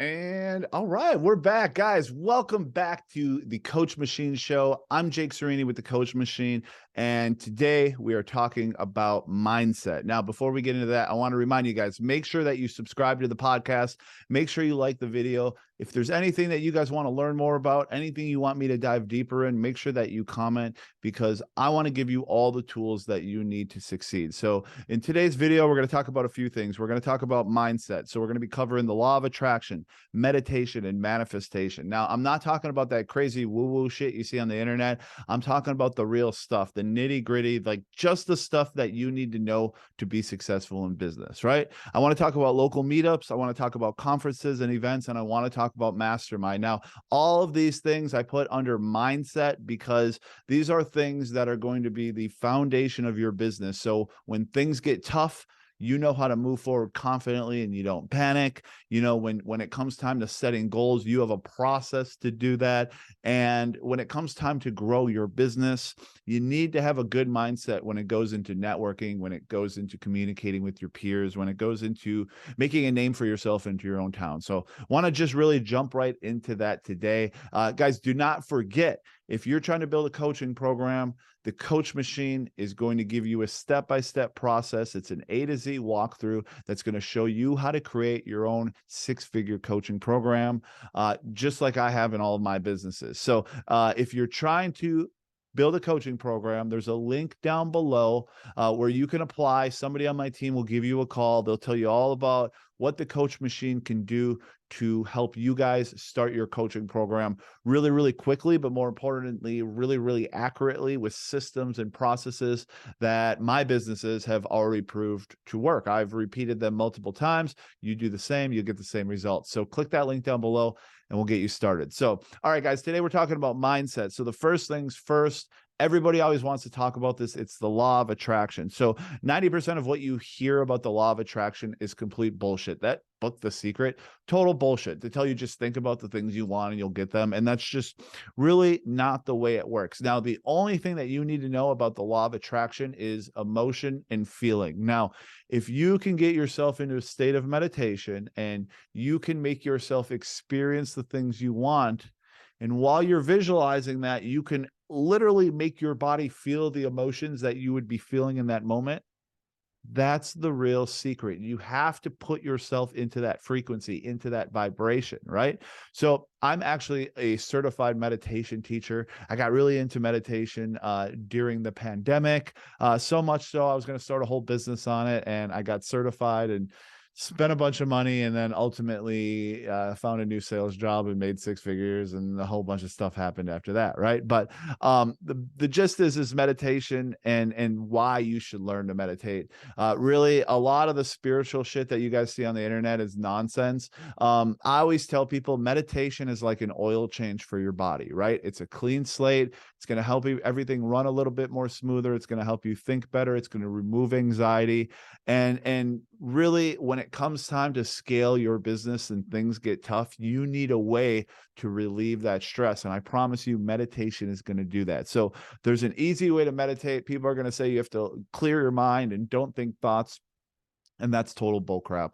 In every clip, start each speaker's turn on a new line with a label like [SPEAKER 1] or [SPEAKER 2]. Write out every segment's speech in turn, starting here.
[SPEAKER 1] And all right, we're back, guys. Welcome back to the Coach Machine Show. I'm Jake Syreini with the Coach Machine, and today we are talking about mindset. Now, before we get into that, I want to remind you guys make sure that you subscribe to the podcast, make sure you like the video. If there's anything that you guys want to learn more about, anything you want me to dive deeper in, make sure that you comment because I want to give you all the tools that you need to succeed. So, in today's video, we're going to talk about a few things. We're going to talk about mindset. So, we're going to be covering the law of attraction, meditation, and manifestation. Now, I'm not talking about that crazy woo woo shit you see on the internet. I'm talking about the real stuff, the nitty gritty, like just the stuff that you need to know to be successful in business, right? I want to talk about local meetups. I want to talk about conferences and events, and I want to talk talk about mastermind. Now, all of these things I put under mindset because these are things that are going to be the foundation of your business. So when things get tough, you know how to move forward confidently and you don't panic. You know when when it comes time to setting goals you have a process to do that. And when it comes time to grow your business you need to have a good mindset when it goes into networking when it goes into communicating with your peers when it goes into making a name for yourself into your own town. So want to just really jump right into that today. Uh, guys do not forget if you're trying to build a coaching program, the coach machine is going to give you a step by step process. It's an A to Z walkthrough that's going to show you how to create your own six figure coaching program, uh, just like I have in all of my businesses. So uh, if you're trying to build a coaching program. There's a link down below uh, where you can apply. Somebody on my team will give you a call. They'll tell you all about what the coach machine can do to help you guys start your coaching program really, really quickly, but more importantly, really, really accurately with systems and processes that my businesses have already proved to work. I've repeated them multiple times. You do the same, you get the same results. So click that link down below and we'll get you started. So, all right, guys, today we're talking about mindset. So, the first things first, everybody always wants to talk about this. It's the law of attraction. So 90% of what you hear about the law of attraction is complete bullshit. That book, The Secret, total bullshit to tell you just think about the things you want and you'll get them. And that's just really not the way it works. Now, the only thing that you need to know about the law of attraction is emotion and feeling. Now, if you can get yourself into a state of meditation and you can make yourself experience the things you want, and while you're visualizing that, you can literally make your body feel the emotions that you would be feeling in that moment. That's the real secret. You have to put yourself into that frequency, into that vibration, right? So, I'm actually a certified meditation teacher. I got really into meditation uh, during the pandemic, uh, so much so I was going to start a whole business on it, and I got certified and spent a bunch of money and then ultimately uh, found a new sales job and made six figures and a whole bunch of stuff happened after that right? But um, the, the gist is is meditation and and why you should learn to meditate. Uh, really a lot of the spiritual shit that you guys see on the internet is nonsense. Um, i always tell people meditation is like an oil change for your body right? It's a clean slate. It's going to help you everything run a little bit more smoother. It's going to help you think better. It's going to remove anxiety. And and really when it comes time to scale your business and things get tough, you need a way to relieve that stress. And I promise you, meditation is going to do that. So there's an easy way to meditate. People are going to say you have to clear your mind and don't think thoughts. And that's total bullcrap.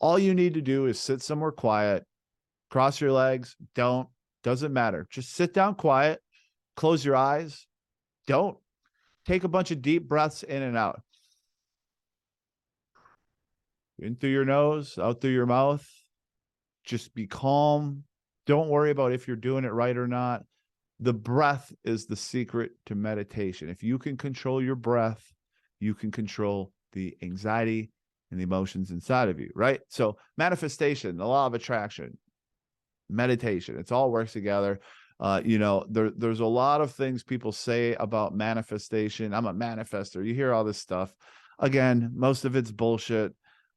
[SPEAKER 1] All you need to do is sit somewhere quiet, cross your legs, don't, doesn't matter. Just sit down quiet, close your eyes, don't take a bunch of deep breaths in and out in through your nose, out through your mouth. Just be calm. Don't worry about if you're doing it right or not. The breath is the secret to meditation. If you can control your breath, you can control the anxiety and the emotions inside of you, right? So, manifestation, the law of attraction, meditation, it's all works together. Uh, you know, there, there's a lot of things people say about manifestation. I'm a manifester. You hear all this stuff. Again, most of it's bullshit.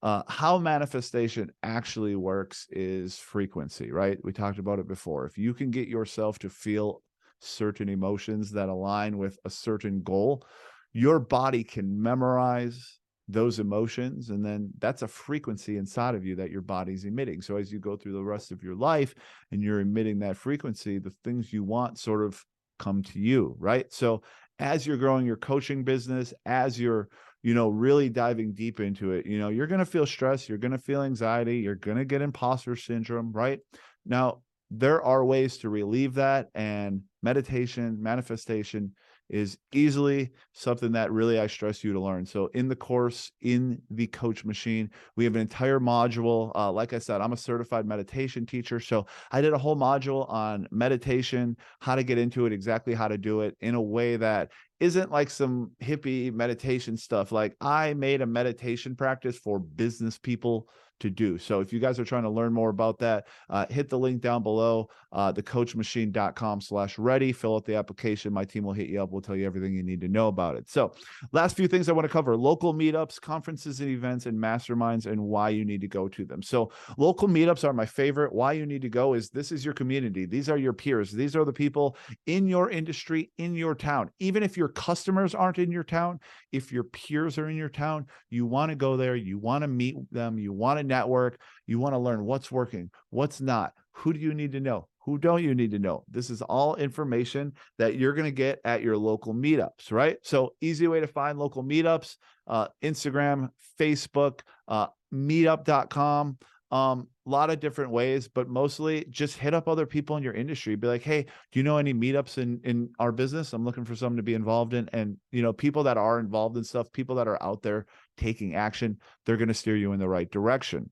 [SPEAKER 1] Uh, how manifestation actually works is frequency, right? We talked about it before. If you can get yourself to feel certain emotions that align with a certain goal, your body can memorize those emotions and then that's a frequency inside of you that your body's emitting so as you go through the rest of your life and you're emitting that frequency the things you want sort of come to you right so as you're growing your coaching business as you're you know, really diving deep into it, you know, you're going to feel stress, you're going to feel anxiety, you're going to get imposter syndrome, right? Now, there are ways to relieve that and meditation, manifestation is easily something that really I stress you to learn. So in the course, in the coach machine, we have an entire module. Uh, like I said, I'm a certified meditation teacher. So I did a whole module on meditation, how to get into it, exactly how to do it in a way that isn't like some hippie meditation stuff. Like I made a meditation practice for business people to do. So if you guys are trying to learn more about that, uh, hit the link down below, uh, thecoachmachine.com slash ready, fill out the application. My team will hit you up. We'll tell you everything you need to know about it. So last few things I want to cover, local meetups, conferences and events and masterminds and why you need to go to them. So local meetups are my favorite. Why you need to go is this is your community. These are your peers. These are the people in your industry, in your town. Even if your customers aren't in your town, if your peers are in your town, you want to go there. You want to meet them. You want to network. You want to learn what's working, what's not. Who do you need to know? Who don't you need to know? This is all information that you're going to get at your local meetups, right? So, easy way to find local meetups uh, Instagram, Facebook, uh, meetup.com. Um, a lot of different ways, but mostly just hit up other people in your industry. Be like, hey, do you know any meetups in in our business? I'm looking for someone to be involved in. And you know, people that are involved in stuff, people that are out there taking action, they're going to steer you in the right direction.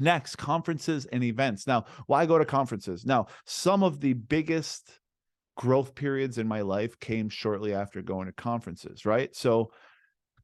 [SPEAKER 1] Next, conferences and events. Now, why go to conferences? Now, some of the biggest growth periods in my life came shortly after going to conferences, right? So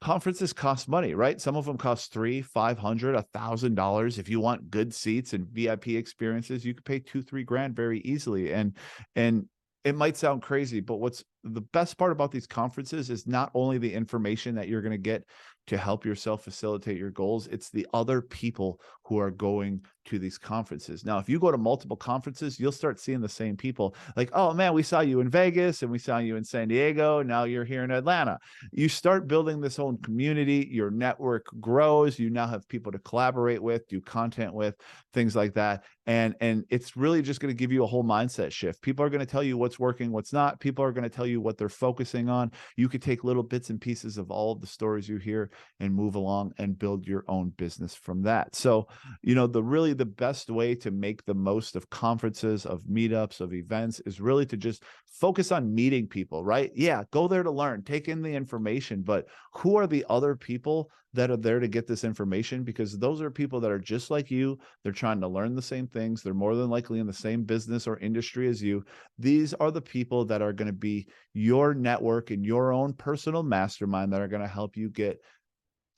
[SPEAKER 1] conferences cost money, right? Some of them cost three, five hundred, a thousand dollars. If you want good seats and VIP experiences, you could pay two, three grand very easily. And and it might sound crazy, but what's the best part about these conferences is not only the information that you're going to get to help yourself facilitate your goals. It's the other people who are going to these conferences. Now, if you go to multiple conferences, you'll start seeing the same people. Like, oh man, we saw you in Vegas and we saw you in San Diego. Now you're here in Atlanta. You start building this own community. Your network grows. You now have people to collaborate with, do content with, things like that. And and it's really just going to give you a whole mindset shift. People are going to tell you what's working, what's not. People are going to tell you what they're focusing on. You could take little bits and pieces of all of the stories you hear and move along and build your own business from that. So, you know, the really the best way to make the most of conferences, of meetups, of events is really to just focus on meeting people, right? Yeah, go there to learn, take in the information, but who are the other people that are there to get this information because those are people that are just like you. They're trying to learn the same things. They're more than likely in the same business or industry as you. These are the people that are going to be your network and your own personal mastermind that are going to help you get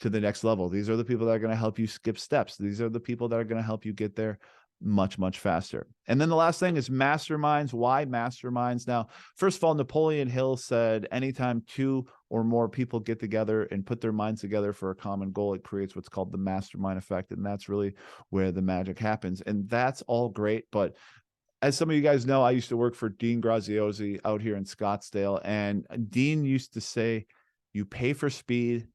[SPEAKER 1] to the next level. These are the people that are going to help you skip steps. These are the people that are going to help you get there much, much faster. And then the last thing is masterminds. Why masterminds? Now, first of all, Napoleon Hill said anytime two or more people get together and put their minds together for a common goal, it creates what's called the mastermind effect. And that's really where the magic happens. And that's all great. But as some of you guys know, I used to work for Dean Graziosi out here in Scottsdale. And Dean used to say, you pay for speed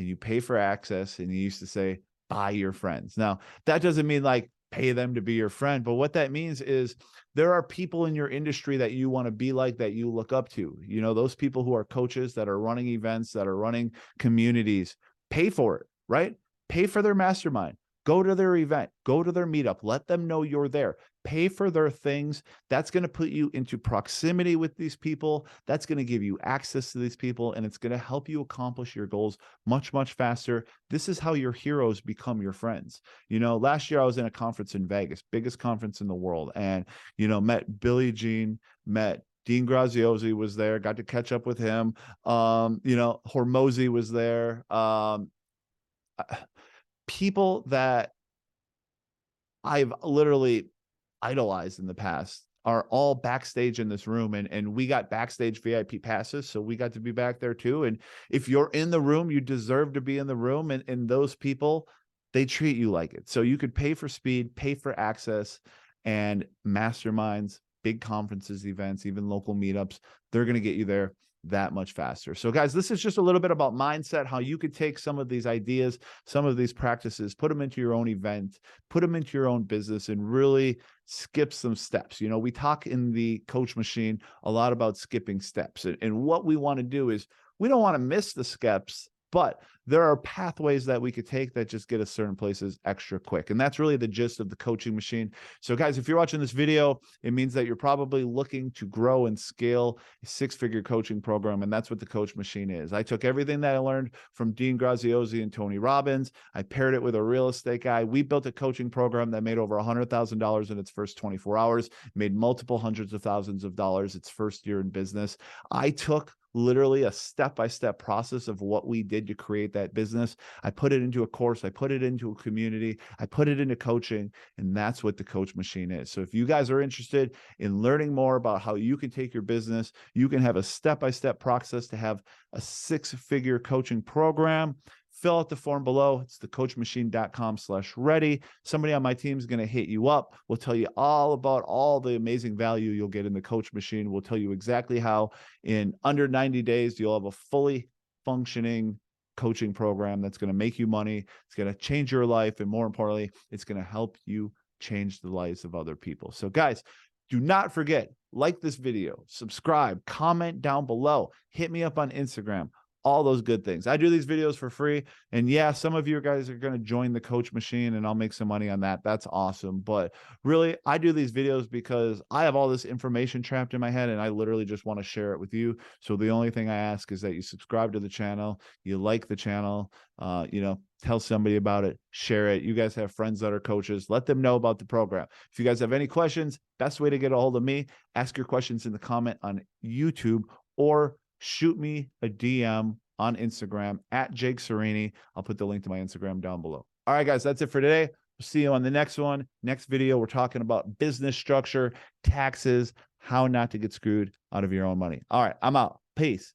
[SPEAKER 1] and you pay for access. And you used to say, buy your friends. Now, that doesn't mean like pay them to be your friend. But what that means is there are people in your industry that you want to be like that you look up to. You know, those people who are coaches that are running events, that are running communities, pay for it, right? Pay for their mastermind. Go to their event, go to their meetup, let them know you're there pay for their things. That's going to put you into proximity with these people. That's going to give you access to these people and it's going to help you accomplish your goals much, much faster. This is how your heroes become your friends. You know, last year I was in a conference in Vegas, biggest conference in the world, and, you know, met Billie Jean, met Dean Graziosi was there, got to catch up with him. Um, you know, Hormozi was there. Um, people that I've literally idolized in the past are all backstage in this room and and we got backstage VIP passes so we got to be back there too and if you're in the room you deserve to be in the room and and those people they treat you like it. So you could pay for speed pay for access and masterminds big conferences events even local meetups they're going to get you there that much faster. So, guys, this is just a little bit about mindset, how you could take some of these ideas, some of these practices, put them into your own event, put them into your own business, and really skip some steps. You know, we talk in the coach machine a lot about skipping steps. And, and what we want to do is we don't want to miss the steps but there are pathways that we could take that just get us certain places extra quick. And that's really the gist of the coaching machine. So, guys, if you're watching this video, it means that you're probably looking to grow and scale a six figure coaching program. And that's what the coach machine is. I took everything that I learned from Dean Graziosi and Tony Robbins, I paired it with a real estate guy. We built a coaching program that made over $100,000 in its first 24 hours, made multiple hundreds of thousands of dollars its first year in business. I took literally a step by step process of what we did to create that business. I put it into a course, I put it into a community, I put it into coaching, and that's what the coach machine is. So if you guys are interested in learning more about how you can take your business, you can have a step by step process to have a six figure coaching program fill out the form below. It's thecoachmachine.com slash ready. Somebody on my team is going to hit you up. We'll tell you all about all the amazing value you'll get in the coach machine. We'll tell you exactly how in under 90 days, you'll have a fully functioning coaching program that's going to make you money. It's going to change your life. And more importantly, it's going to help you change the lives of other people. So guys, do not forget, like this video, subscribe, comment down below, hit me up on Instagram all those good things. I do these videos for free. And yeah, some of you guys are going to join the coach machine and I'll make some money on that. That's awesome. But really, I do these videos because I have all this information trapped in my head and I literally just want to share it with you. So the only thing I ask is that you subscribe to the channel, you like the channel, uh, you know, tell somebody about it, share it. You guys have friends that are coaches, let them know about the program. If you guys have any questions, best way to get a hold of me, ask your questions in the comment on YouTube or shoot me a DM on Instagram at Jake Syreini. I'll put the link to my Instagram down below. All right, guys, that's it for today. See you on the next one. Next video, we're talking about business structure, taxes, how not to get screwed out of your own money. All right, I'm out. Peace.